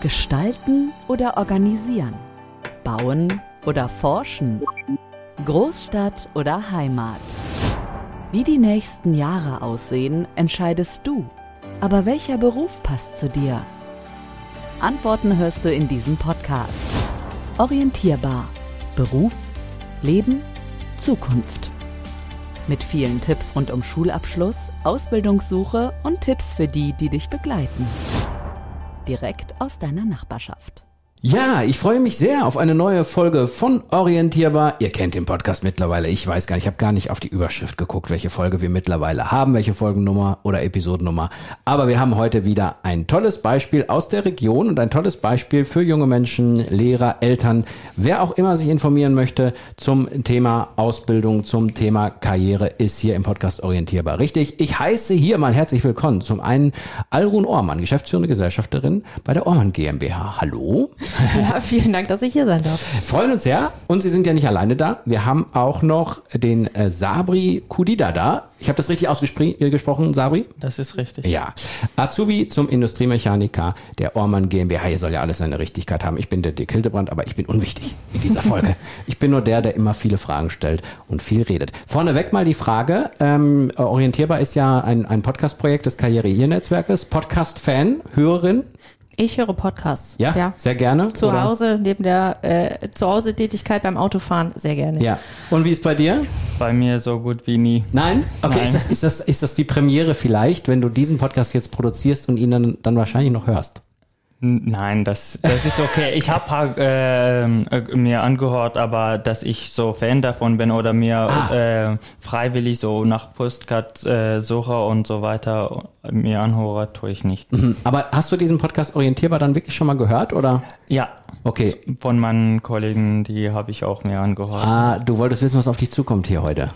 Gestalten oder organisieren? Bauen oder forschen? Großstadt oder Heimat? Wie die nächsten Jahre aussehen, entscheidest du. Aber welcher Beruf passt zu dir? Antworten hörst du in diesem Podcast. Orientierbar. Beruf, Leben, Zukunft. Mit vielen Tipps rund um Schulabschluss, Ausbildungssuche und Tipps für die, die dich begleiten direkt aus deiner Nachbarschaft. Ja, ich freue mich sehr auf eine neue Folge von Orientierbar. Ihr kennt den Podcast mittlerweile. Ich weiß gar nicht, ich habe gar nicht auf die Überschrift geguckt, welche Folge wir mittlerweile haben, welche Folgennummer oder Episodennummer. Aber wir haben heute wieder ein tolles Beispiel aus der Region und ein tolles Beispiel für junge Menschen, Lehrer, Eltern, wer auch immer sich informieren möchte zum Thema Ausbildung, zum Thema Karriere, ist hier im Podcast Orientierbar. Richtig, ich heiße hier mal herzlich willkommen zum einen Alrun Ormann, geschäftsführende Gesellschafterin bei der Ormann GmbH. Hallo. Ja, vielen Dank, dass ich hier sein darf. Freuen uns sehr. Und Sie sind ja nicht alleine da. Wir haben auch noch den äh, Sabri Kudida da. Ich habe das richtig ausgesprochen, Sabri? Das ist richtig. Ja. Azubi zum Industriemechaniker der Ormann GmbH. Hier soll ja alles seine Richtigkeit haben. Ich bin der Dick Hildebrand, aber ich bin unwichtig in dieser Folge. ich bin nur der, der immer viele Fragen stellt und viel redet. Vorneweg mal die Frage. Ähm, orientierbar ist ja ein, ein Podcast-Projekt des Karriere-Netzwerkes. Podcast-Fan, Hörerin? Ich höre Podcasts. Ja, ja. sehr gerne. Zu oder? Hause, neben der äh, Zuhause-Tätigkeit beim Autofahren, sehr gerne. Ja. Und wie ist bei dir? Bei mir so gut wie nie. Nein? Okay, Nein. Ist, das, ist, das, ist das die Premiere vielleicht, wenn du diesen Podcast jetzt produzierst und ihn dann, dann wahrscheinlich noch hörst? Nein, das, das ist okay. Ich habe ähm, äh, mir angehört, aber dass ich so Fan davon bin oder mir ah. äh, freiwillig so nach Postcard äh, suche und so weiter mir anhöre, tue ich nicht. Mhm. Aber hast du diesen Podcast orientierbar dann wirklich schon mal gehört oder? Ja. Okay. Von meinen Kollegen, die habe ich auch mir angehört. Ah, du wolltest wissen, was auf dich zukommt hier heute.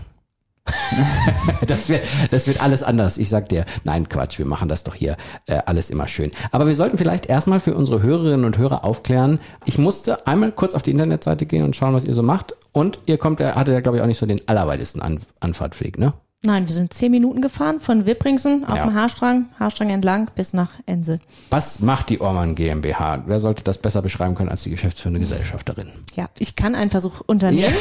das, wird, das wird alles anders. Ich sag dir, nein, Quatsch, wir machen das doch hier äh, alles immer schön. Aber wir sollten vielleicht erstmal für unsere Hörerinnen und Hörer aufklären. Ich musste einmal kurz auf die Internetseite gehen und schauen, was ihr so macht. Und ihr kommt, er hatte ja, glaube ich, auch nicht so den allerweitesten An Anfahrtweg, ne? Nein, wir sind zehn Minuten gefahren von Wippringsen auf ja. dem Haarstrang, Haarstrang entlang bis nach Ense. Was macht die Ormann GmbH? Wer sollte das besser beschreiben können als die geschäftsführende Gesellschafterin? Ja, ich kann einen Versuch unternehmen.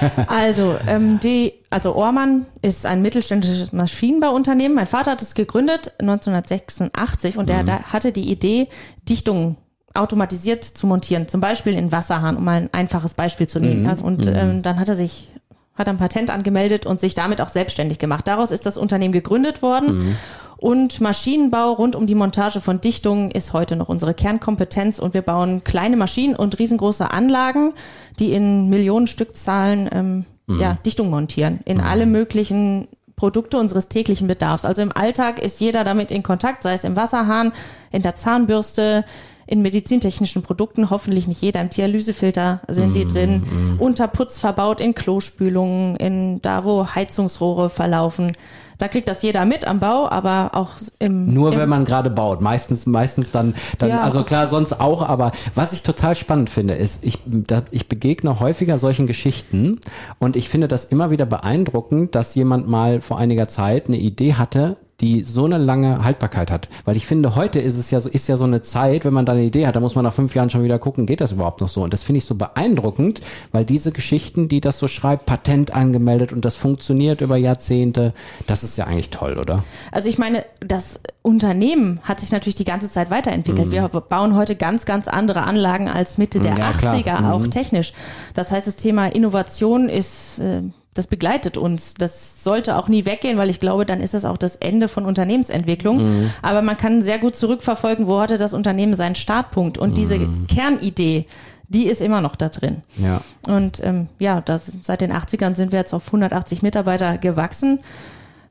Ja. also ähm, die, also Ormann ist ein mittelständisches Maschinenbauunternehmen. Mein Vater hat es gegründet 1986 und der, mhm. hatte die Idee, Dichtungen automatisiert zu montieren, zum Beispiel in Wasserhahn, um mal ein einfaches Beispiel zu nehmen. Mhm. Also, und mhm. ähm, dann hat er sich hat ein Patent angemeldet und sich damit auch selbstständig gemacht. Daraus ist das Unternehmen gegründet worden. Mhm. Und Maschinenbau rund um die Montage von Dichtungen ist heute noch unsere Kernkompetenz und wir bauen kleine Maschinen und riesengroße Anlagen, die in Millionenstückzahlen ähm, mhm. ja, Dichtung montieren, in mhm. alle möglichen Produkte unseres täglichen Bedarfs. Also im Alltag ist jeder damit in Kontakt, sei es im Wasserhahn, in der Zahnbürste, in medizintechnischen Produkten, hoffentlich nicht jeder, im Dialysefilter sind mm, die drin, mm. Unterputz verbaut in Klospülungen, in da, wo Heizungsrohre verlaufen. Da kriegt das jeder mit am Bau, aber auch im. Nur im wenn man gerade baut. Meistens, meistens dann, dann ja, also klar, sonst auch, aber was ich total spannend finde, ist, ich, da, ich begegne häufiger solchen Geschichten und ich finde das immer wieder beeindruckend, dass jemand mal vor einiger Zeit eine Idee hatte, die so eine lange Haltbarkeit hat. Weil ich finde, heute ist es ja so, ist ja so eine Zeit, wenn man da eine Idee hat, da muss man nach fünf Jahren schon wieder gucken, geht das überhaupt noch so? Und das finde ich so beeindruckend, weil diese Geschichten, die das so schreibt, Patent angemeldet und das funktioniert über Jahrzehnte, das ist ja eigentlich toll, oder? Also ich meine, das Unternehmen hat sich natürlich die ganze Zeit weiterentwickelt. Mhm. Wir bauen heute ganz, ganz andere Anlagen als Mitte der ja, 80er, mhm. auch technisch. Das heißt, das Thema Innovation ist äh, das begleitet uns. Das sollte auch nie weggehen, weil ich glaube, dann ist das auch das Ende von Unternehmensentwicklung. Mhm. Aber man kann sehr gut zurückverfolgen, wo hatte das Unternehmen seinen Startpunkt. Und mhm. diese Kernidee, die ist immer noch da drin. Ja. Und ähm, ja, das, seit den 80ern sind wir jetzt auf 180 Mitarbeiter gewachsen.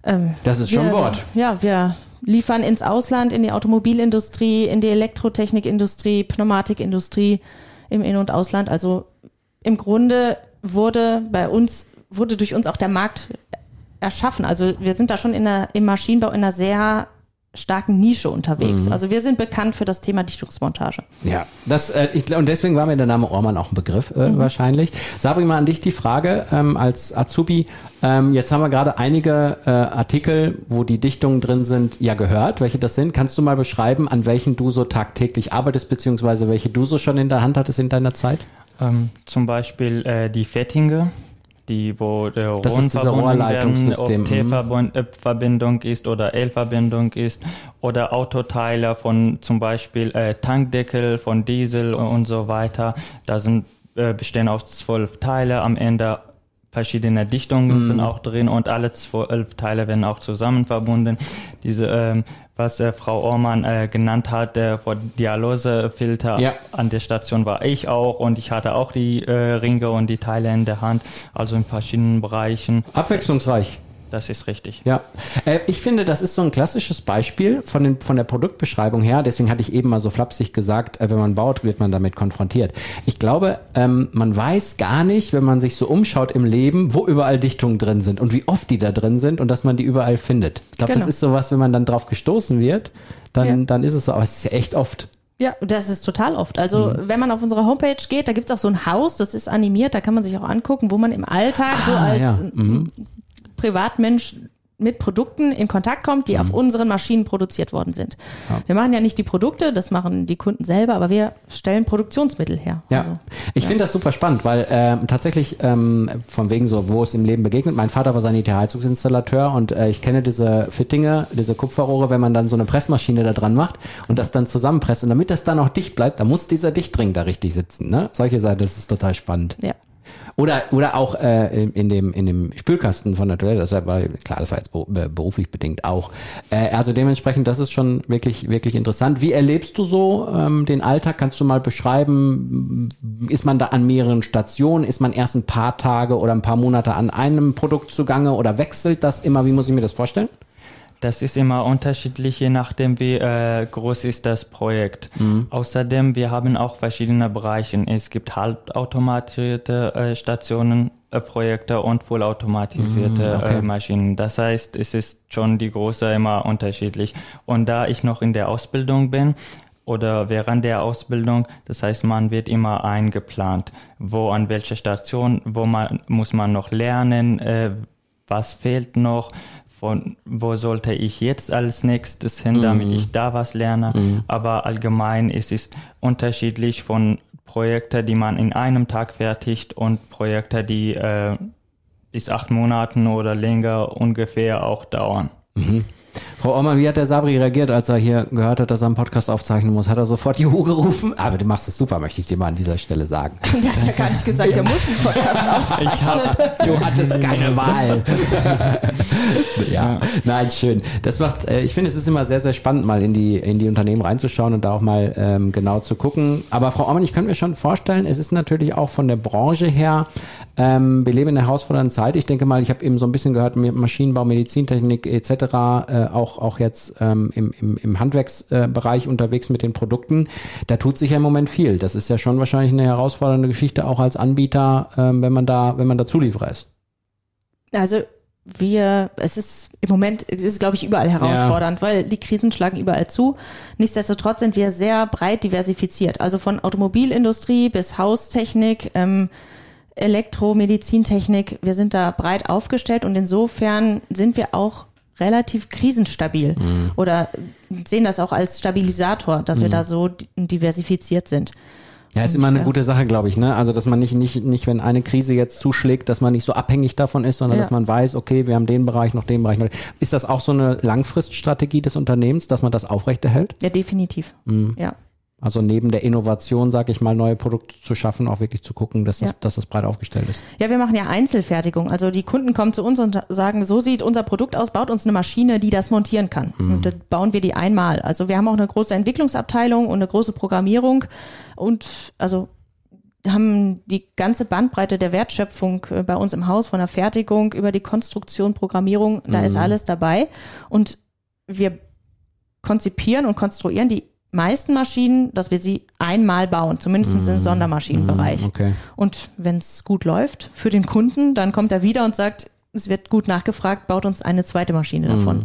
Ähm, das ist schon ein Wort. Ja, wir liefern ins Ausland, in die Automobilindustrie, in die Elektrotechnikindustrie, Pneumatikindustrie im In- und Ausland. Also im Grunde wurde bei uns wurde durch uns auch der Markt erschaffen. Also wir sind da schon in der, im Maschinenbau in einer sehr starken Nische unterwegs. Also wir sind bekannt für das Thema Dichtungsmontage. Ja, das, äh, ich, und deswegen war mir der Name Ormann auch ein Begriff äh, wahrscheinlich. Sabri, mal an dich die Frage ähm, als Azubi. Ähm, jetzt haben wir gerade einige äh, Artikel, wo die Dichtungen drin sind, ja gehört, welche das sind. Kannst du mal beschreiben, an welchen du so tagtäglich arbeitest, beziehungsweise welche du so schon in der Hand hattest in deiner Zeit? Ähm, zum Beispiel äh, die Fettinge, die wo der Das ist werden, Rohrleitungssystem, ob mhm. T-Verbindung ist oder L-Verbindung ist oder Autoteile von zum Beispiel äh, Tankdeckel von Diesel und so weiter. Da sind äh, bestehen aus zwölf Teile am Ende. Verschiedene Dichtungen Mhm. sind auch drin und alle zwölf Teile werden auch zusammen verbunden. Diese, ähm, was äh, Frau Ormann äh, genannt hat, äh, vor Dialysefilter Ja. an der Station war ich auch und ich hatte auch die äh, Ringe und die Teile in der Hand, also in verschiedenen Bereichen. Abwechslungsreich. Das ist richtig. Ja, äh, ich finde, das ist so ein klassisches Beispiel von, den, von der Produktbeschreibung her. Deswegen hatte ich eben mal so flapsig gesagt, äh, wenn man baut, wird man damit konfrontiert. Ich glaube, ähm, man weiß gar nicht, wenn man sich so umschaut im Leben, wo überall Dichtungen drin sind und wie oft die da drin sind und dass man die überall findet. Ich glaube, Genau. das ist sowas, wenn man dann drauf gestoßen wird, dann, Ja. dann ist es so. Aber es ist ja echt oft. Ja, das ist total oft. Also wenn man auf unsere Homepage geht, da gibt's auch so ein Haus, das ist animiert, da kann man sich auch angucken, wo man im Alltag so Ah, als ja. ähm, Privatmensch mit Produkten in Kontakt kommt, die auf unseren Maschinen produziert worden sind. Wir machen ja nicht die Produkte, das machen die Kunden selber, aber wir stellen Produktionsmittel her. Ja, Also, ich finde das super spannend, weil ähm, tatsächlich ähm, von wegen so, wo es im Leben begegnet. Mein Vater war Sanitärheizungsinstallateur und äh, ich kenne diese Fittinge, diese Kupferrohre, wenn man dann so eine Pressmaschine da dran macht und das dann zusammenpresst und damit das dann auch dicht bleibt, da muss dieser Dichtring da richtig sitzen. Ne? Solche Sachen, das ist total spannend. ja. Oder, oder auch äh, in, dem, in dem Spülkasten von der Toilette, das war klar, das war jetzt beru- beruflich bedingt auch. Äh, also dementsprechend, das ist schon wirklich, wirklich interessant. Wie erlebst du so ähm, den Alltag? Kannst du mal beschreiben? Ist man da an mehreren Stationen? Ist man erst ein paar Tage oder ein paar Monate an einem Produkt zugange oder wechselt das immer? Wie muss ich mir das vorstellen? Das ist immer unterschiedlich, je nachdem, wie äh, groß ist das Projekt. Außerdem, wir haben auch verschiedene Bereiche. Es gibt halbautomatisierte äh, Stationen, äh, Projekte und vollautomatisierte okay. äh, Maschinen. Das heißt, es ist schon die Größe immer unterschiedlich. Und da ich noch in der Ausbildung bin, oder während der Ausbildung. Das heißt, man wird immer eingeplant, wo an welcher Station, wo man muss man noch lernen, äh, was fehlt noch, von wo sollte ich jetzt als nächstes hin, damit ich da was lerne. Aber allgemein ist es unterschiedlich von Projekten, die man in einem Tag fertigt und Projekte, die äh, bis acht Monaten oder länger ungefähr auch dauern. Frau Ormann, wie hat der Sabri reagiert, als er hier gehört hat, dass er einen Podcast aufzeichnen muss? Hat er sofort Juhu gerufen? Aber du machst es super, möchte ich dir mal an dieser Stelle sagen. Der hat ja gar nicht gesagt, der muss einen Podcast aufzeichnen. Du hattest keine Wahl. ja, nein, schön. Das macht, äh, ich finde, es ist immer sehr, sehr spannend, mal in die, in die Unternehmen reinzuschauen und da auch mal ähm, genau zu gucken. Aber Frau Ormann, ich könnte mir schon vorstellen, es ist natürlich auch von der Branche her, ähm, wir leben in einer herausfordernden Zeit. Ich denke mal, ich habe eben so ein bisschen gehört, mit Maschinenbau, Medizintechnik etc., äh, auch, auch jetzt ähm, im, im, im Handwerksbereich unterwegs mit den Produkten. Da tut sich ja im Moment viel. Das ist ja schon wahrscheinlich eine herausfordernde Geschichte, auch als Anbieter, ähm, wenn man da, wenn man da Zulieferer ist. Also wir, es ist im Moment, es ist glaube ich überall herausfordernd, weil die Krisen schlagen überall zu. Nichtsdestotrotz sind wir sehr breit diversifiziert. Also von Automobilindustrie bis Haustechnik, ähm, Elektro, Medizintechnik. Wir sind da breit aufgestellt und insofern sind wir auch relativ krisenstabil oder sehen das auch als Stabilisator, dass wir da so di- diversifiziert sind. Ja, ist immer eine ja. gute Sache, glaube ich, ne? Also, dass man nicht, nicht, nicht, wenn eine Krise jetzt zuschlägt, dass man nicht so abhängig davon ist, sondern Ja. dass man weiß, okay, wir haben den Bereich, noch den Bereich, noch. Ist das auch so eine Langfriststrategie des Unternehmens, dass man das aufrechterhält? Ja, definitiv. Ja. Also neben der Innovation, sag ich mal, neue Produkte zu schaffen, auch wirklich zu gucken, dass das, Ja. dass das breit aufgestellt ist. Ja, wir machen ja Einzelfertigung. Also die Kunden kommen zu uns und sagen, so sieht unser Produkt aus, baut uns eine Maschine, die das montieren kann. Und dann bauen wir die einmal. Also wir haben auch eine große Entwicklungsabteilung und eine große Programmierung und also haben die ganze Bandbreite der Wertschöpfung äh, bei uns im Haus, von der Fertigung über die Konstruktion, Programmierung, da ist alles dabei. Und wir konzipieren und konstruieren die meisten Maschinen, dass wir sie einmal bauen, zumindest im Sondermaschinenbereich. Okay. Und wenn es gut läuft für den Kunden, dann kommt er wieder und sagt, es wird gut nachgefragt, baut uns eine zweite Maschine davon. Mhm.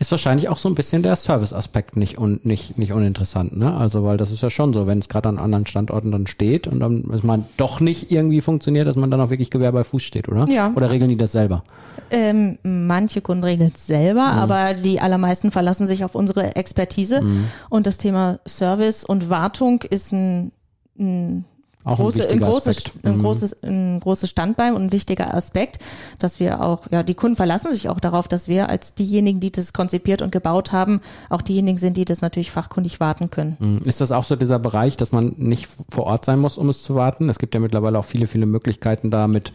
Ist wahrscheinlich auch so ein bisschen der Service-Aspekt nicht, un, nicht, nicht uninteressant, ne? Also, weil das ist ja schon so, wenn es gerade an anderen Standorten dann steht und dann ist man doch nicht irgendwie funktioniert, dass man dann auch wirklich Gewehr bei Fuß steht, oder? Ja. Oder regeln die das selber? Ähm, manche Kunden regeln es selber, Mhm. aber die allermeisten verlassen sich auf unsere Expertise. Mhm. Und das Thema Service und Wartung ist ein, ein Auch große, ein ein, großes, Aspekt. ein Mhm. großes, ein großes Standbein und ein wichtiger Aspekt, dass wir auch, ja, die Kunden verlassen sich auch darauf, dass wir als diejenigen, die das konzipiert und gebaut haben, auch diejenigen sind, die das natürlich fachkundig warten können. Mhm. Ist das auch so dieser Bereich, dass man nicht vor Ort sein muss, um es zu warten? Es gibt ja mittlerweile auch viele, viele Möglichkeiten da mit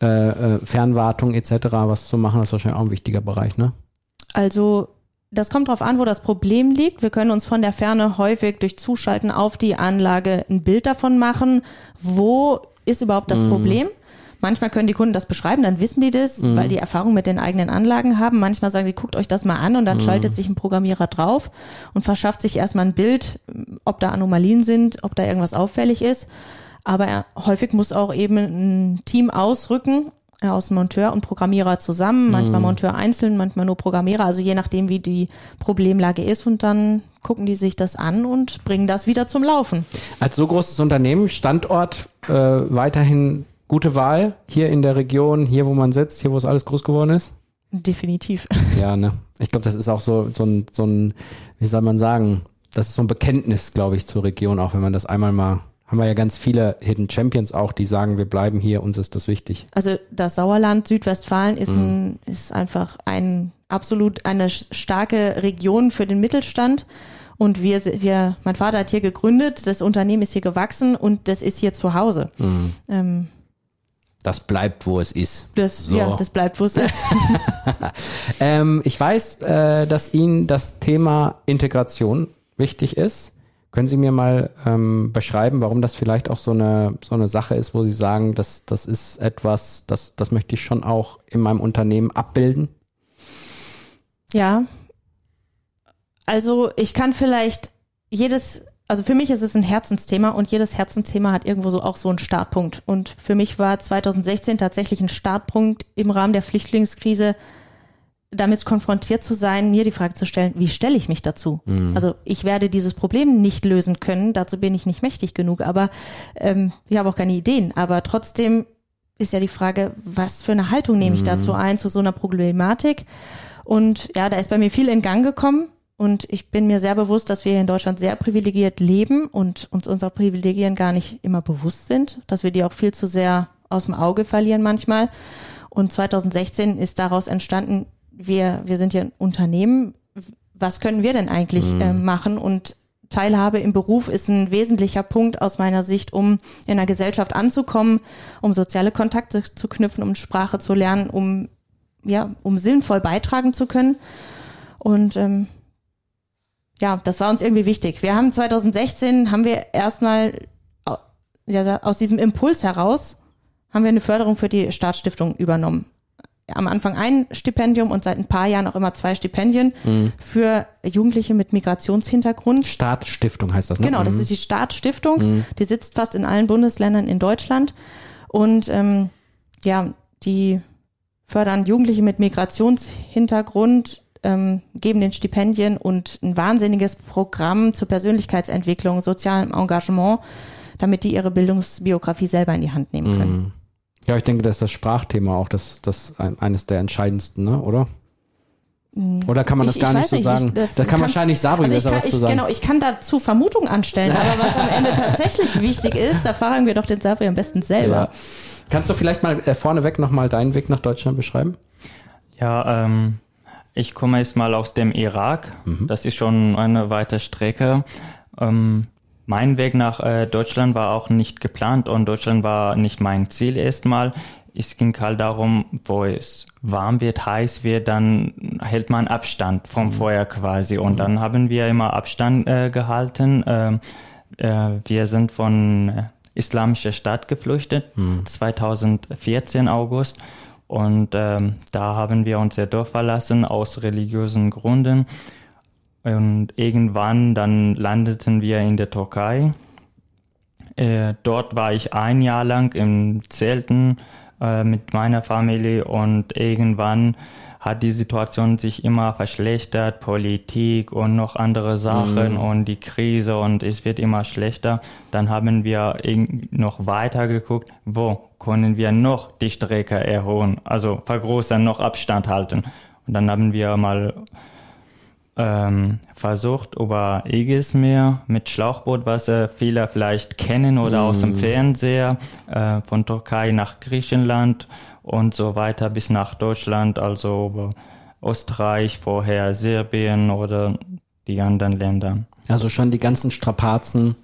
äh, äh, Fernwartung etc. was zu machen. Das ist wahrscheinlich auch ein wichtiger Bereich, ne? Also das kommt darauf an, wo das Problem liegt. Wir können uns von der Ferne häufig durch Zuschalten auf die Anlage ein Bild davon machen, wo ist überhaupt das Problem. Manchmal können die Kunden das beschreiben, dann wissen die das, weil die Erfahrung mit den eigenen Anlagen haben. Manchmal sagen sie, guckt euch das mal an und dann schaltet sich ein Programmierer drauf und verschafft sich erstmal ein Bild, ob da Anomalien sind, ob da irgendwas auffällig ist. Aber er- häufig muss auch eben ein Team ausrücken, aus Monteur und Programmierer zusammen, manchmal Monteur einzeln, manchmal nur Programmierer, also je nachdem, wie die Problemlage ist. Und dann gucken die sich das an und bringen das wieder zum Laufen. Als so großes Unternehmen, Standort äh, weiterhin gute Wahl hier in der Region, hier wo man sitzt, hier wo es alles groß geworden ist? Definitiv. Ja, ne? Ich glaube, das ist auch so, so ein, so ein, wie soll man sagen, das ist so ein Bekenntnis, glaube ich, zur Region, auch wenn man das einmal mal, haben wir ja ganz viele Hidden Champions auch, die sagen, wir bleiben hier, uns ist das wichtig. Also das Sauerland, Südwestfalen ist, ein, ist einfach ein absolut eine starke Region für den Mittelstand. Und wir, wir, mein Vater hat hier gegründet, das Unternehmen ist hier gewachsen und das ist hier zu Hause. Ähm, Das bleibt, wo es ist. das, So. ja, das bleibt, wo es ist. Ähm, ich weiß, äh, dass Ihnen das Thema Integration wichtig ist. Können Sie mir mal ähm, beschreiben, warum das vielleicht auch so eine, so eine Sache ist, wo Sie sagen, das, das ist etwas, das, das möchte ich schon auch in meinem Unternehmen abbilden? Ja. Also ich kann vielleicht jedes, also für mich ist es ein Herzensthema und jedes Herzensthema hat irgendwo so auch so einen Startpunkt. Und für mich war 2016 tatsächlich ein Startpunkt im Rahmen der Flüchtlingskrise, damit konfrontiert zu sein, mir die Frage zu stellen, wie stelle ich mich dazu? Also ich werde dieses Problem nicht lösen können, dazu bin ich nicht mächtig genug, aber ähm, ich habe auch keine Ideen. Aber trotzdem ist ja die Frage, was für eine Haltung nehme ich dazu ein, zu so einer Problematik? Und ja, da ist bei mir viel in Gang gekommen. Und ich bin mir sehr bewusst, dass wir hier in Deutschland sehr privilegiert leben und uns unserer Privilegien gar nicht immer bewusst sind, dass wir die auch viel zu sehr aus dem Auge verlieren manchmal. Und 2016 ist daraus entstanden, wir, wir sind hier ein Unternehmen. Was können wir denn eigentlich äh, machen? Und Teilhabe im Beruf ist ein wesentlicher Punkt aus meiner Sicht, um in der Gesellschaft anzukommen, um soziale Kontakte zu knüpfen, um Sprache zu lernen, um ja, um sinnvoll beitragen zu können. Und ähm, ja, das war uns irgendwie wichtig. Wir haben 2016 haben wir erstmal ja, aus diesem Impuls heraus haben wir eine Förderung für die Staatsstiftung übernommen. Am Anfang ein Stipendium und seit ein paar Jahren auch immer zwei Stipendien für Jugendliche mit Migrationshintergrund. Staatsstiftung heißt das, ne? Genau, das ist die Staatsstiftung. Die sitzt fast in allen Bundesländern in Deutschland. Und ähm, ja, die fördern Jugendliche mit Migrationshintergrund, ähm, geben den Stipendien und ein wahnsinniges Programm zur Persönlichkeitsentwicklung, sozialem Engagement, damit die ihre Bildungsbiografie selber in die Hand nehmen können. Ja, ich denke, das ist das Sprachthema auch das, das ein, eines der entscheidendsten, ne? oder? Oder kann man das Ich- gar ich nicht so nicht, sagen? ich- das da kann kannst- wahrscheinlich Sabri also besser kann, was zu sagen. Genau, ich kann dazu Vermutungen anstellen, aber was am Ende tatsächlich wichtig ist, da fragen wir doch den Sabri am besten selber. Ja. Kannst du vielleicht mal äh, vorneweg nochmal deinen Weg nach Deutschland beschreiben? Ja, ähm, ich komme jetzt mal aus dem Irak. Das ist schon eine weite Strecke. Ähm, mein Weg nach äh, Deutschland war auch nicht geplant und Deutschland war nicht mein Ziel erstmal. Es ging halt darum, wo es warm wird, heiß wird, dann hält man Abstand vom Feuer quasi. Und dann haben wir immer Abstand äh, gehalten. Ähm, äh, wir sind von äh, Islamischer Staat geflüchtet, 2014 August. Und ähm, da haben wir unser Dorf verlassen aus religiösen Gründen. Und irgendwann dann landeten wir in der Türkei. Äh, dort war ich ein Jahr lang im Zelten äh, mit meiner Familie und irgendwann hat die Situation sich immer verschlechtert, Politik und noch andere Sachen mm. und die Krise und es wird immer schlechter. Dann haben wir noch weiter geguckt, wo können wir noch die Strecke erhöhen, also vergrößern, noch Abstand halten. Und dann haben wir mal ähm, versucht über Egesmeer mit Schlauchboot, was äh, viele vielleicht kennen oder mm. aus dem mm. Fernseher, äh, von Türkei nach Griechenland und so weiter bis nach Deutschland, also über Österreich, vorher Serbien oder die anderen Länder. Also schon die ganzen Strapazen,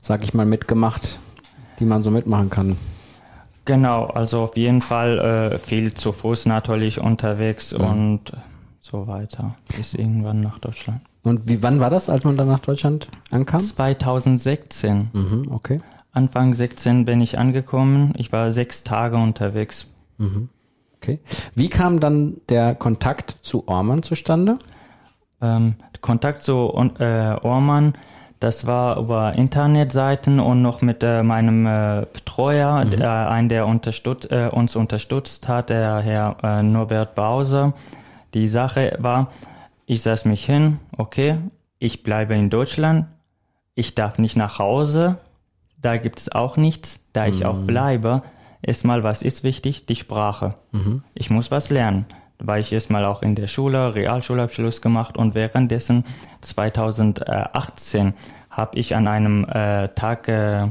sag ich mal, mitgemacht, die man so mitmachen kann. Genau, also auf jeden Fall äh, viel zu Fuß natürlich unterwegs ja. und so weiter bis irgendwann nach Deutschland. Und wie wann war das, als man dann nach Deutschland ankam? 2016. Mhm, okay. Anfang 16 bin ich angekommen. Ich war sechs Tage unterwegs. Mhm. Okay. Wie kam dann der Kontakt zu Orman zustande? Ähm, Kontakt zu äh, Orman, das war über Internetseiten und noch mit äh, meinem äh, Betreuer, mhm. der, ein, der unterstützt, äh, uns unterstützt hat, der Herr äh, Norbert Bauser. Die Sache war, ich setze mich hin, okay, ich bleibe in Deutschland, ich darf nicht nach Hause, da gibt es auch nichts, da ich mhm. auch bleibe erstmal, was ist wichtig? Die Sprache. Mhm. Ich muss was lernen. Da war ich erstmal auch in der Schule, Realschulabschluss gemacht und währenddessen 2018 habe ich an einem äh, Tag äh,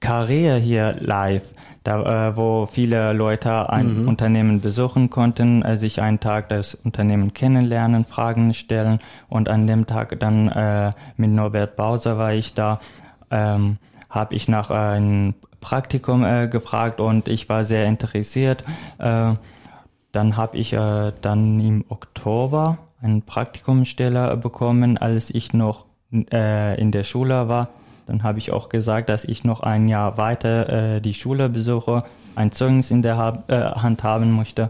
Karriere hier live, da, äh, wo viele Leute ein mhm. Unternehmen besuchen konnten, äh, sich einen Tag das Unternehmen kennenlernen, Fragen stellen und an dem Tag dann äh, mit Norbert Bauser war ich da, ähm, habe ich nach einem Praktikum äh, gefragt und ich war sehr interessiert. Äh, dann habe ich äh, dann im Oktober eine Praktikumsstelle bekommen, als ich noch äh, in der Schule war. Dann habe ich auch gesagt, dass ich noch ein Jahr weiter äh, die Schule besuche, ein Zeugnis in der ha äh, Hand haben möchte.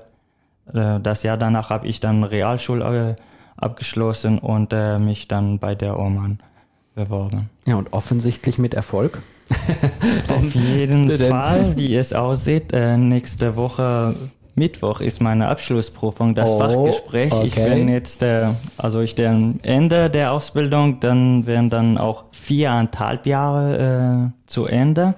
Äh, das Jahr danach habe ich dann Realschule äh, abgeschlossen und äh, mich dann bei der Oman beworben. Ja, und offensichtlich mit Erfolg. Auf jeden Fall, wie es aussieht. Äh, nächste Woche Mittwoch ist meine Abschlussprüfung, das oh, Fachgespräch. Okay. Ich bin jetzt, äh, also ich den Ende der Ausbildung, dann werden dann auch viereinhalb Jahre äh, zu Ende.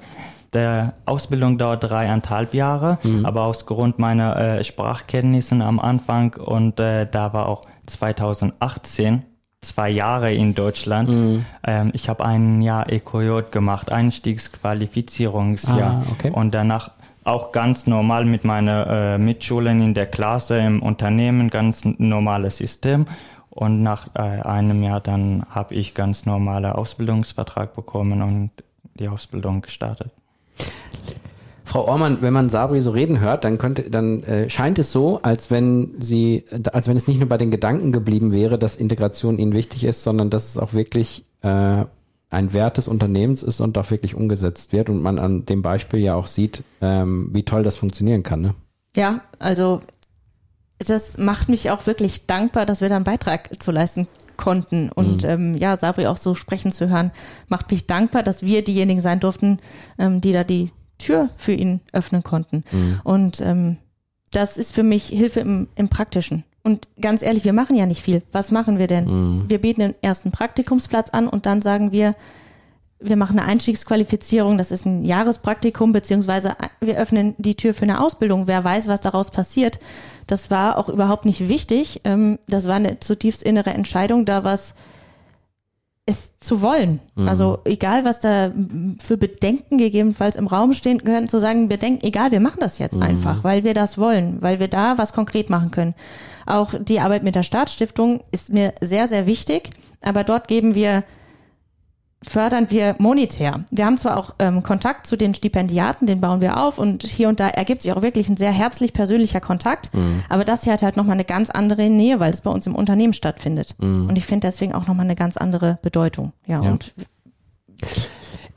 Der Ausbildung dauert dreieinhalb Jahre, mhm. aber aus Grund meiner äh, Sprachkenntnissen am Anfang und äh, da war auch 2018 zwei Jahre in Deutschland. Mhm. Ähm, ich habe ein Jahr EKJ gemacht, Einstiegsqualifizierungsjahr. Ah, okay. Und danach auch ganz normal mit meinen äh, Mitschülern in der Klasse, im Unternehmen, ganz normales System. Und nach äh, einem Jahr dann habe ich ganz normalen Ausbildungsvertrag bekommen und die Ausbildung gestartet. Frau Ormann, wenn man Sabri so reden hört, dann könnte, dann äh, scheint es so, als wenn sie, als wenn es nicht nur bei den Gedanken geblieben wäre, dass Integration ihnen wichtig ist, sondern dass es auch wirklich äh, ein Wert des Unternehmens ist und auch wirklich umgesetzt wird und man an dem Beispiel ja auch sieht, ähm, wie toll das funktionieren kann. Ne? Ja, also das macht mich auch wirklich dankbar, dass wir da einen Beitrag zu leisten konnten. Und mhm. ähm, ja, Sabri auch so sprechen zu hören, macht mich dankbar, dass wir diejenigen sein durften, ähm, die da die Tür für ihn öffnen konnten. Mhm. Und ähm, das ist für mich Hilfe im, im Praktischen. Und ganz ehrlich, wir machen ja nicht viel. Was machen wir denn? Mhm. Wir bieten den ersten Praktikumsplatz an und dann sagen wir, wir machen eine Einstiegsqualifizierung, das ist ein Jahrespraktikum, beziehungsweise wir öffnen die Tür für eine Ausbildung. Wer weiß, was daraus passiert. Das war auch überhaupt nicht wichtig. Ähm, das war eine zutiefst innere Entscheidung, da was es zu wollen. Mhm. Also egal, was da für Bedenken gegebenenfalls im Raum stehen können, zu sagen, Bedenken, egal, wir machen das jetzt mhm. einfach, weil wir das wollen, weil wir da was konkret machen können. Auch die Arbeit mit der Staatsstiftung ist mir sehr, sehr wichtig, aber dort geben wir fördern wir monetär. Wir haben zwar auch ähm, Kontakt zu den Stipendiaten, den bauen wir auf und hier und da ergibt sich auch wirklich ein sehr herzlich persönlicher Kontakt, mhm. aber das hier hat halt nochmal eine ganz andere Nähe, weil es bei uns im Unternehmen stattfindet. Mhm. Und ich finde deswegen auch nochmal eine ganz andere Bedeutung. Ja, ja. und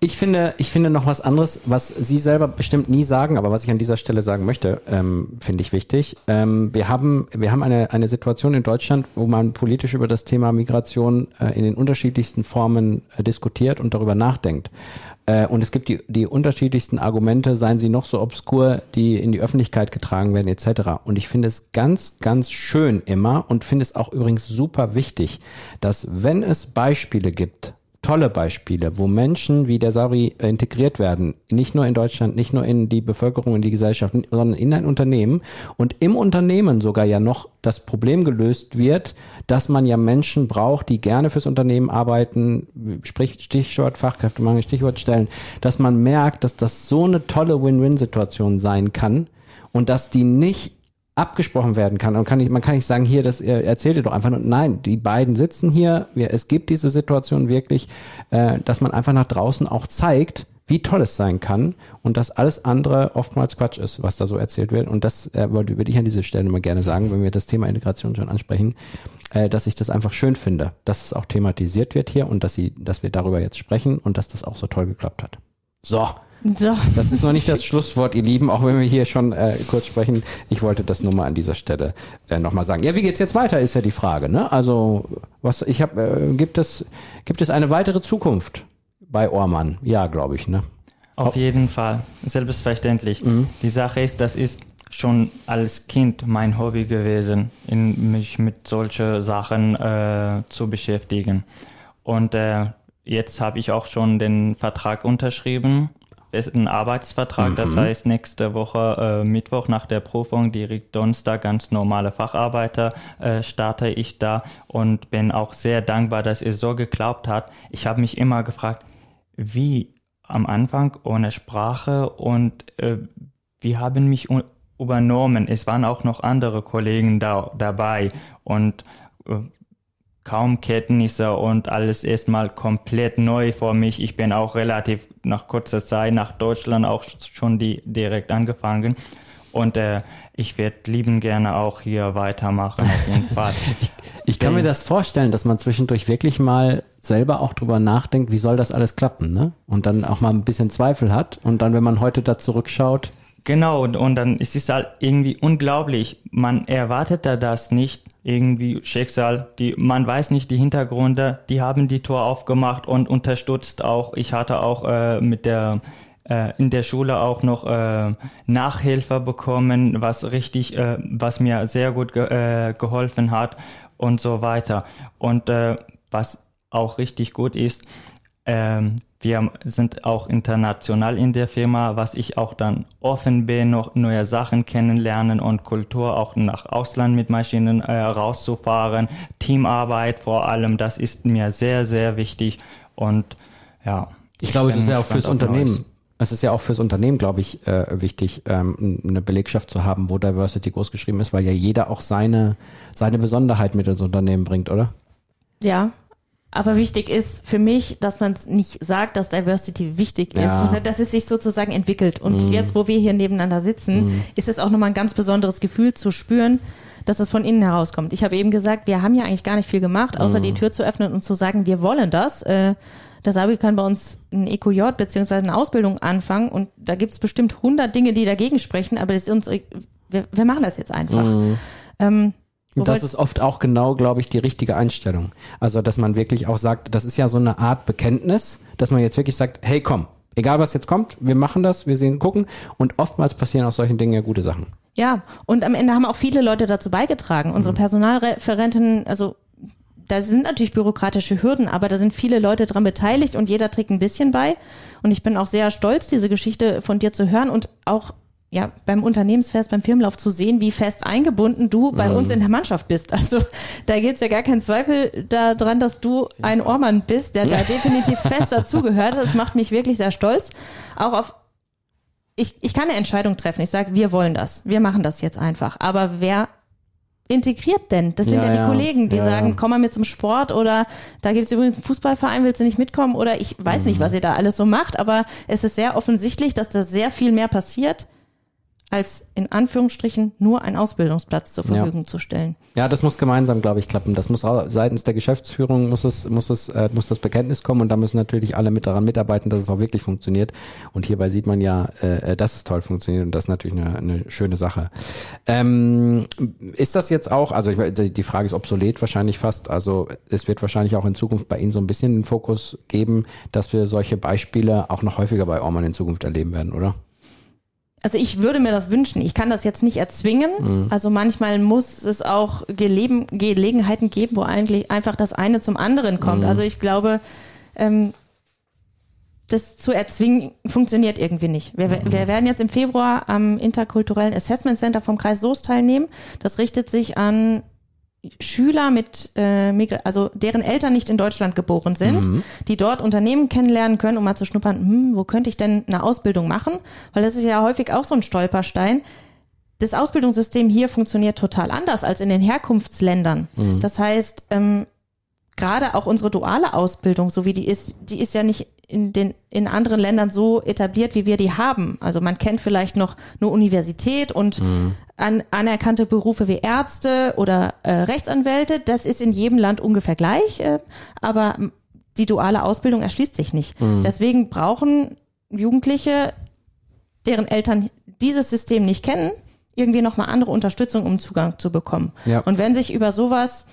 Ich finde, ich finde noch was anderes, was Sie selber bestimmt nie sagen, aber was ich an dieser Stelle sagen möchte, ähm, finde ich wichtig. Ähm, wir haben, wir haben eine, eine Situation in Deutschland, wo man politisch über das Thema Migration äh, in den unterschiedlichsten Formen äh, diskutiert und darüber nachdenkt. Äh, und es gibt die, die unterschiedlichsten Argumente, seien sie noch so obskur, die in die Öffentlichkeit getragen werden, etc. Und ich finde es ganz, ganz schön immer und finde es auch übrigens super wichtig, dass wenn es Beispiele gibt, tolle Beispiele, wo Menschen wie der Sauri integriert werden, nicht nur in Deutschland, nicht nur in die Bevölkerung, in die Gesellschaft, sondern in ein Unternehmen. Und im Unternehmen sogar ja noch das Problem gelöst wird, dass man ja Menschen braucht, die gerne fürs Unternehmen arbeiten, sprich Stichwort Fachkräftemangel, Stichwort Stellen, dass man merkt, dass das so eine tolle Win-Win-Situation sein kann und dass die nicht abgesprochen werden kann. Und kann ich, man kann nicht sagen, hier, das erzählt ihr doch einfach nur. Nein, die beiden sitzen hier. Wir, es gibt diese Situation wirklich, äh, dass man einfach nach draußen auch zeigt, wie toll es sein kann und dass alles andere oftmals Quatsch ist, was da so erzählt wird. Und das äh, würde, würde ich an dieser Stelle immer gerne sagen, wenn wir das Thema Integration schon ansprechen, äh, dass ich das einfach schön finde, dass es auch thematisiert wird hier und dass sie, dass wir darüber jetzt sprechen und dass das auch so toll geklappt hat. So, so. Das ist noch nicht das Schlusswort, ihr Lieben, auch wenn wir hier schon äh, kurz sprechen. Ich wollte das nur mal an dieser Stelle äh, nochmal sagen. Ja, wie geht's jetzt weiter, ist ja die Frage. Ne? Also, was ich habe, äh, gibt es gibt es eine weitere Zukunft bei Ormann? Ja, glaube ich. Ne? Auf jeden Fall, selbstverständlich. Mhm. Die Sache ist, das ist schon als Kind mein Hobby gewesen, in, mich mit solchen Sachen äh, zu beschäftigen. Und äh, jetzt habe ich auch schon den Vertrag unterschrieben ist ein Arbeitsvertrag, mhm. das heißt nächste Woche äh, Mittwoch nach der Prüfung, direkt Donnerstag ganz normale Facharbeiter äh, starte ich da und bin auch sehr dankbar, dass es so geklappt hat. Ich habe mich immer gefragt, wie am Anfang ohne Sprache und äh, wie haben mich übernommen. Es waren auch noch andere Kollegen da dabei und äh, kaum Kenntnisse und alles erstmal komplett neu für mich. Ich bin auch relativ nach kurzer Zeit nach Deutschland auch schon die direkt angefangen und äh, ich werde lieben gerne auch hier weitermachen auf jeden Fall. ich, ich kann mir das vorstellen, dass man zwischendurch wirklich mal selber auch drüber nachdenkt, wie soll das alles klappen, ne? Und dann auch mal ein bisschen Zweifel hat und dann, wenn man heute da zurückschaut, Genau, und, und dann ist es halt irgendwie unglaublich. Man erwartet da das nicht, irgendwie Schicksal, die, man weiß nicht die Hintergründe, die haben die Tor aufgemacht und unterstützt auch. Ich hatte auch äh, mit der äh, in der Schule auch noch äh, Nachhilfe bekommen, was richtig, äh, was mir sehr gut ge äh, geholfen hat und so weiter. Und äh, was auch richtig gut ist, ähm, wir sind auch international in der Firma, was ich auch dann offen bin, noch neue Sachen kennenlernen und Kultur auch nach Ausland mit Maschinen äh, rauszufahren. Teamarbeit vor allem, das ist mir sehr, sehr wichtig. Und ja. Ich glaube, es ist ja auch fürs Unternehmen. Es ist ja auch fürs Unternehmen, glaube ich, äh, wichtig, ähm, eine Belegschaft zu haben, wo Diversity groß geschrieben ist, weil ja jeder auch seine, seine Besonderheit mit ins Unternehmen bringt, oder? Ja, aber wichtig ist für mich, dass man es nicht sagt, dass Diversity wichtig ist, ja. sondern dass es sich sozusagen entwickelt. Und mhm. jetzt, wo wir hier nebeneinander sitzen, mhm. ist es auch nochmal ein ganz besonderes Gefühl zu spüren, dass es von innen herauskommt. Ich habe eben gesagt, wir haben ja eigentlich gar nicht viel gemacht, außer mhm. die Tür zu öffnen und zu sagen, wir wollen das. Äh, das Abi kann bei uns ein EQJ beziehungsweise eine Ausbildung anfangen und da gibt es bestimmt 100 Dinge, die dagegen sprechen, aber das ist uns, wir, wir machen das jetzt einfach. Mhm. Ähm, und das ist oft auch genau, glaube ich, die richtige Einstellung. Also, dass man wirklich auch sagt, das ist ja so eine Art Bekenntnis, dass man jetzt wirklich sagt, hey, komm, egal was jetzt kommt, wir machen das, wir sehen, gucken. Und oftmals passieren aus solchen Dingen ja gute Sachen. Ja, und am Ende haben auch viele Leute dazu beigetragen. Unsere mhm. Personalreferenten, also da sind natürlich bürokratische Hürden, aber da sind viele Leute dran beteiligt und jeder trägt ein bisschen bei. Und ich bin auch sehr stolz, diese Geschichte von dir zu hören und auch ja, beim Unternehmensfest, beim Firmenlauf zu sehen, wie fest eingebunden du bei mhm. uns in der Mannschaft bist. Also da geht's ja gar keinen Zweifel daran, dass du ein Ohrmann bist, der da definitiv fest dazugehört. Das macht mich wirklich sehr stolz. Auch auf ich, ich kann eine Entscheidung treffen. Ich sage, wir wollen das. Wir machen das jetzt einfach. Aber wer integriert denn? Das sind ja, ja die ja. Kollegen, die ja, sagen, komm mal mit zum Sport oder da gibt es übrigens einen Fußballverein, willst du nicht mitkommen? Oder ich weiß mhm. nicht, was ihr da alles so macht, aber es ist sehr offensichtlich, dass da sehr viel mehr passiert als in Anführungsstrichen nur ein Ausbildungsplatz zur Verfügung ja. zu stellen. Ja, das muss gemeinsam, glaube ich, klappen. Das muss seitens der Geschäftsführung muss es, muss es, äh, muss das Bekenntnis kommen und da müssen natürlich alle mit daran mitarbeiten, dass es auch wirklich funktioniert. Und hierbei sieht man ja, äh, dass es toll funktioniert und das ist natürlich eine, eine schöne Sache. Ähm, ist das jetzt auch, also ich, die Frage ist obsolet wahrscheinlich fast, also es wird wahrscheinlich auch in Zukunft bei Ihnen so ein bisschen den Fokus geben, dass wir solche Beispiele auch noch häufiger bei Orman in Zukunft erleben werden, oder? Also ich würde mir das wünschen. Ich kann das jetzt nicht erzwingen. Mhm. Also manchmal muss es auch Geleben, Gelegenheiten geben, wo eigentlich einfach das eine zum anderen kommt. Mhm. Also ich glaube, ähm, das zu erzwingen funktioniert irgendwie nicht. Wir, mhm. wir werden jetzt im Februar am interkulturellen Assessment Center vom Kreis Soest teilnehmen. Das richtet sich an Schüler mit, äh, also deren Eltern nicht in Deutschland geboren sind, mhm. die dort Unternehmen kennenlernen können, um mal zu schnuppern, hm, wo könnte ich denn eine Ausbildung machen? Weil das ist ja häufig auch so ein Stolperstein. Das Ausbildungssystem hier funktioniert total anders als in den Herkunftsländern. Mhm. Das heißt, ähm, gerade auch unsere duale Ausbildung, so wie die ist, die ist ja nicht in den in anderen Ländern so etabliert, wie wir die haben. Also man kennt vielleicht noch nur Universität und mhm. an, anerkannte Berufe wie Ärzte oder äh, Rechtsanwälte. Das ist in jedem Land ungefähr gleich, äh, aber die duale Ausbildung erschließt sich nicht. Mhm. Deswegen brauchen Jugendliche, deren Eltern dieses System nicht kennen, irgendwie nochmal andere Unterstützung, um Zugang zu bekommen. Ja. Und wenn sich über sowas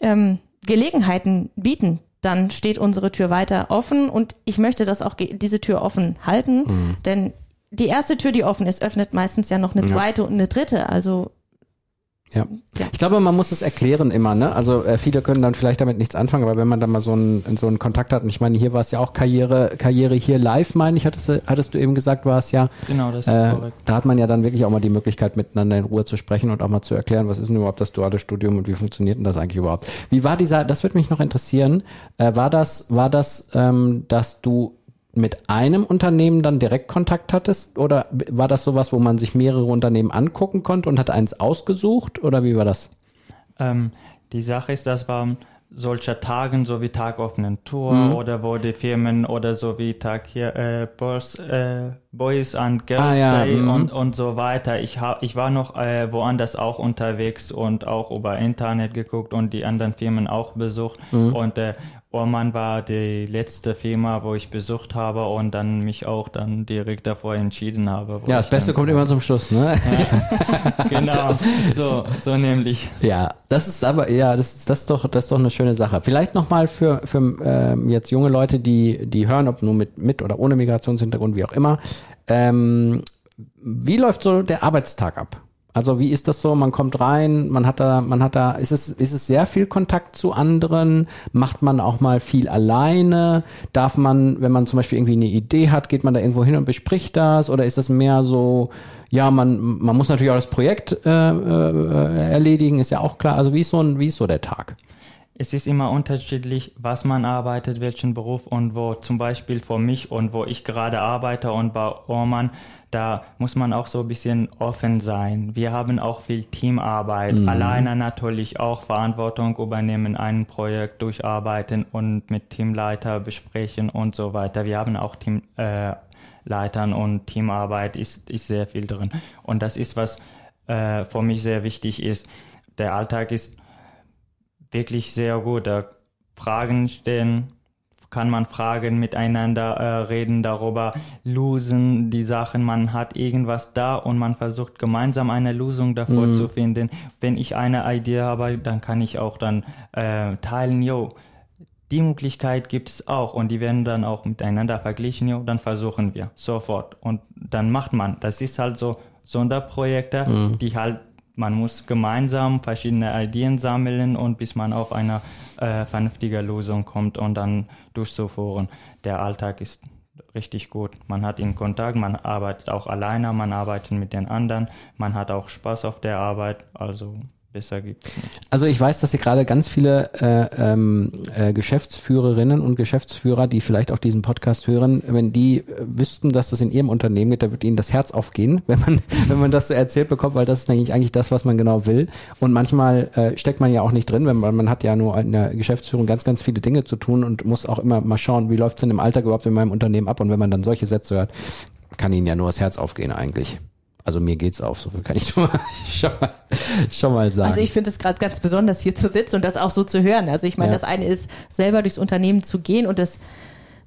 ähm, Gelegenheiten bieten, dann steht unsere Tür weiter offen und ich möchte das auch diese Tür offen halten, mhm. denn die erste Tür, die offen ist, öffnet meistens ja noch eine zweite ja. und eine dritte. Also ja. ja. Ich glaube, man muss es erklären immer, ne? Also äh, viele können dann vielleicht damit nichts anfangen, aber wenn man dann mal so einen, so einen Kontakt hat, und ich meine, hier war es ja auch Karriere, Karriere hier live, meine ich, hattest du, hattest du eben gesagt, war es ja. Genau, das ist äh, korrekt. Da hat man ja dann wirklich auch mal die Möglichkeit, miteinander in Ruhe zu sprechen und auch mal zu erklären, was ist denn überhaupt das duale Studium und wie funktioniert denn das eigentlich überhaupt? Wie war dieser, das würde mich noch interessieren, äh, war das, war das, ähm, dass du mit einem Unternehmen dann direkt Kontakt hattest? Oder war das sowas, wo man sich mehrere Unternehmen angucken konnte und hat eins ausgesucht? Oder wie war das? Ähm, die Sache ist, das war solcher Tagen, so wie Tag offenen Tour mhm. oder wo die Firmen oder so wie Tag hier äh, Boys, äh, Boys and Girls ah, ja. Day mhm. und, und so weiter. Ich, hab, ich war noch äh, woanders auch unterwegs und auch über Internet geguckt und die anderen Firmen auch besucht mhm. und äh, Orman war die letzte Firma, wo ich besucht habe und dann mich auch dann direkt davor entschieden habe. Ja, das Beste kommt immer zum Schluss, ne? Ja, genau, so, so nämlich. Ja, das ist aber, ja, das, ist, das ist doch, das ist doch eine schöne Sache. Vielleicht nochmal für, für ähm, jetzt junge Leute, die, die hören, ob nur mit, mit oder ohne Migrationshintergrund, wie auch immer. Ähm, wie läuft so der Arbeitstag ab? Also wie ist das so? Man kommt rein, man hat da, man hat da, ist es, ist es sehr viel Kontakt zu anderen? Macht man auch mal viel alleine? Darf man, wenn man zum Beispiel irgendwie eine Idee hat, geht man da irgendwo hin und bespricht das? Oder ist das mehr so, ja, man, man muss natürlich auch das Projekt äh, äh, erledigen, ist ja auch klar. Also wie ist so ein, wie ist so der Tag? Es ist immer unterschiedlich, was man arbeitet, welchen Beruf und wo. Zum Beispiel für mich und wo ich gerade arbeite und bei Orman, da muss man auch so ein bisschen offen sein. Wir haben auch viel Teamarbeit. Mhm. Alleine natürlich auch Verantwortung übernehmen, ein Projekt durcharbeiten und mit Teamleiter besprechen und so weiter. Wir haben auch Teamleitern äh, und Teamarbeit ist, ist sehr viel drin. Und das ist, was äh, für mich sehr wichtig ist. Der Alltag ist wirklich sehr gut. Da Fragen stellen, kann man Fragen miteinander äh, reden darüber, losen die Sachen, man hat irgendwas da und man versucht gemeinsam eine Lösung davor mhm. zu finden. Wenn ich eine Idee habe, dann kann ich auch dann äh, teilen, yo, die Möglichkeit gibt es auch und die werden dann auch miteinander verglichen, jo, dann versuchen wir sofort und dann macht man. Das ist halt so Sonderprojekte, mhm. die halt man muss gemeinsam verschiedene Ideen sammeln und bis man auf eine äh, vernünftige Lösung kommt und dann durchzuführen. Der Alltag ist richtig gut. Man hat in Kontakt, man arbeitet auch alleine, man arbeitet mit den anderen, man hat auch Spaß auf der Arbeit. Also besser gibt. Also ich weiß, dass Sie gerade ganz viele äh, ähm, äh, Geschäftsführerinnen und Geschäftsführer, die vielleicht auch diesen Podcast hören, wenn die äh, wüssten, dass das in ihrem Unternehmen geht, da würde ihnen das Herz aufgehen, wenn man, wenn man das so erzählt bekommt, weil das ist eigentlich, eigentlich das, was man genau will. Und manchmal äh, steckt man ja auch nicht drin, wenn man, man hat ja nur in der Geschäftsführung ganz, ganz viele Dinge zu tun und muss auch immer mal schauen, wie läuft es denn im Alltag überhaupt in meinem Unternehmen ab. Und wenn man dann solche Sätze hört, kann ihnen ja nur das Herz aufgehen eigentlich. Also mir geht's auf, so viel kann ich schon mal, schon mal, schon mal sagen. Also ich finde es gerade ganz besonders, hier zu sitzen und das auch so zu hören. Also ich meine, Ja. das eine ist, selber durchs Unternehmen zu gehen und das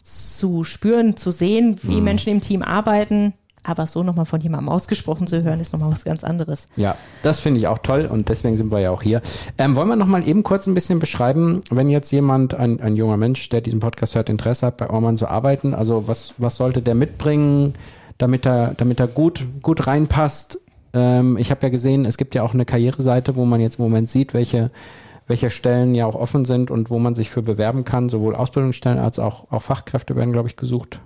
zu spüren, zu sehen, Mhm. wie Menschen im Team arbeiten. Aber so nochmal von jemandem ausgesprochen zu hören, ist nochmal was ganz anderes. Ja, das finde ich auch toll und deswegen sind wir ja auch hier. Ähm, wollen wir noch mal eben kurz ein bisschen beschreiben, wenn jetzt jemand, ein, ein junger Mensch, der diesen Podcast hört, Interesse hat, bei Orman zu arbeiten, also was, was sollte der mitbringen, damit er, damit er gut, gut reinpasst? Ähm, ich habe ja gesehen, es gibt ja auch eine Karriereseite, wo man jetzt im Moment sieht, welche, welche Stellen ja auch offen sind und wo man sich für bewerben kann, sowohl Ausbildungsstellen als auch, auch Fachkräfte werden, glaube ich, gesucht.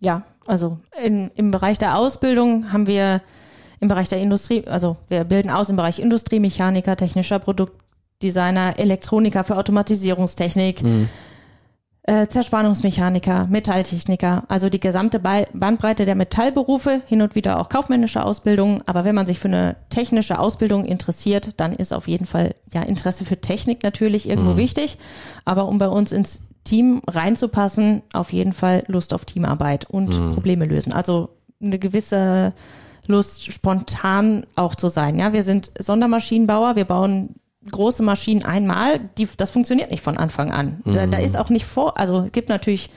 Ja, also in, im Bereich der Ausbildung haben wir im Bereich der Industrie, also wir bilden aus im Bereich Industriemechaniker, technischer Produktdesigner, Elektroniker für Automatisierungstechnik, äh, Zerspannungsmechaniker, Metalltechniker, also die gesamte Ba- Bandbreite der Metallberufe, hin und wieder auch kaufmännische Ausbildung. Aber wenn man sich für eine technische Ausbildung interessiert, dann ist auf jeden Fall ja Interesse für Technik natürlich irgendwo wichtig. Aber um bei uns ins Team reinzupassen, auf jeden Fall Lust auf Teamarbeit und Probleme lösen. Also eine gewisse Lust, spontan auch zu sein. Ja, wir sind Sondermaschinenbauer, wir bauen große Maschinen einmal, die, das funktioniert nicht von Anfang an. Da, da ist auch nicht vor, also es gibt natürlich,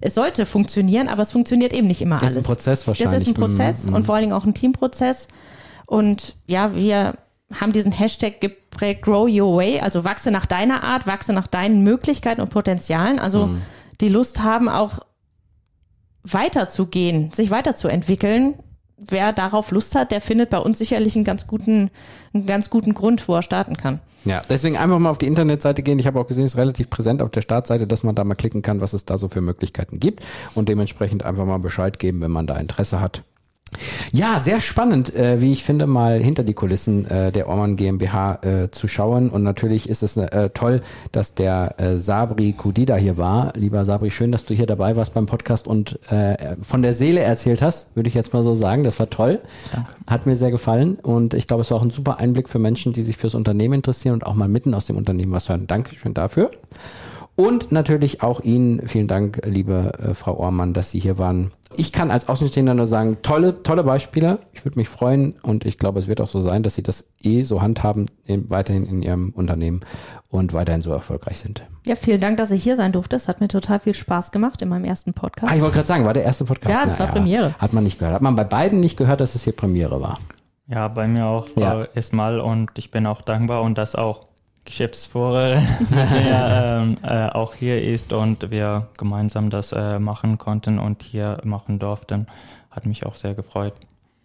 es sollte funktionieren, aber es funktioniert eben nicht immer Das ist alles. ein Prozess Das wahrscheinlich. ist ein Prozess Mhm, und vor allen Dingen auch ein Teamprozess. Und ja, wir haben diesen Hashtag geprägt, Grow Your Way, also wachse nach deiner Art, wachse nach deinen Möglichkeiten und Potenzialen. Also Mhm. die Lust haben, auch weiterzugehen, sich weiterzuentwickeln. Wer darauf Lust hat, der findet bei uns sicherlich einen ganz guten, einen ganz guten Grund, wo er starten kann. Ja, deswegen einfach mal auf die Internetseite gehen. Ich habe auch gesehen, es ist relativ präsent auf der Startseite, dass man da mal klicken kann, was es da so für Möglichkeiten gibt und dementsprechend einfach mal Bescheid geben, wenn man da Interesse hat. Ja, sehr spannend, äh, wie ich finde, mal hinter die Kulissen äh, der Orman GmbH äh, zu schauen. Und natürlich ist es äh, toll, dass der äh, Sabri Kudida hier war. Lieber Sabri, schön, dass du hier dabei warst beim Podcast und äh, von der Seele erzählt hast, würde ich jetzt mal so sagen. Das war toll. Danke. Hat mir sehr gefallen und ich glaube, es war auch ein super Einblick für Menschen, die sich fürs Unternehmen interessieren und auch mal mitten aus dem Unternehmen was hören. Dankeschön dafür. Und natürlich auch Ihnen vielen Dank, liebe äh, Frau Ohrmann, dass Sie hier waren. Ich kann als Außenstehender nur sagen, tolle, tolle Beispiele. Ich würde mich freuen und ich glaube, es wird auch so sein, dass Sie das eh so handhaben, in, weiterhin in Ihrem Unternehmen und weiterhin so erfolgreich sind. Ja, vielen Dank, dass ich hier sein durfte. Es hat mir total viel Spaß gemacht in meinem ersten Podcast. Ah, ich wollte gerade sagen, war der erste Podcast. Ja, das war Premiere. Hat man nicht gehört. Hat man bei beiden nicht gehört, dass es hier Premiere war. Ja, bei mir auch Ja. war erstmal und ich bin auch dankbar und dass auch Geschäftsführer der, ähm, äh, auch hier ist und wir gemeinsam das äh, machen konnten und hier machen durften. Hat mich auch sehr gefreut.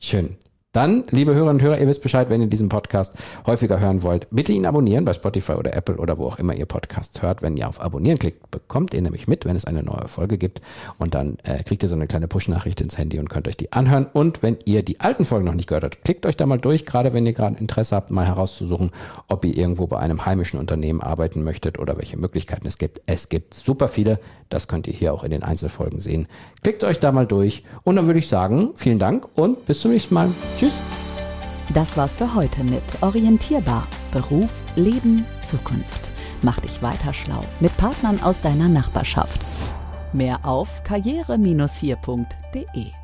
Schön. Dann, liebe Hörerinnen und Hörer, ihr wisst Bescheid, wenn ihr diesen Podcast häufiger hören wollt, bitte ihn abonnieren bei Spotify oder Apple oder wo auch immer ihr Podcast hört. Wenn ihr auf Abonnieren klickt, bekommt ihr nämlich mit, wenn es eine neue Folge gibt. Und dann äh, kriegt ihr so eine kleine Push-Nachricht ins Handy und könnt euch die anhören. Und wenn ihr die alten Folgen noch nicht gehört habt, klickt euch da mal durch, gerade wenn ihr gerade Interesse habt, mal herauszusuchen, ob ihr irgendwo bei einem heimischen Unternehmen arbeiten möchtet oder welche Möglichkeiten es gibt. Es gibt super viele. Das könnt ihr hier auch in den Einzelfolgen sehen. Klickt euch da mal durch. Und dann würde ich sagen, vielen Dank und bis zum nächsten Mal. Tschüss. Das war's für heute mit Orientierbar. Beruf, Leben, Zukunft. Mach dich weiter schlau mit Partnern aus deiner Nachbarschaft. Mehr auf karriere-hier.de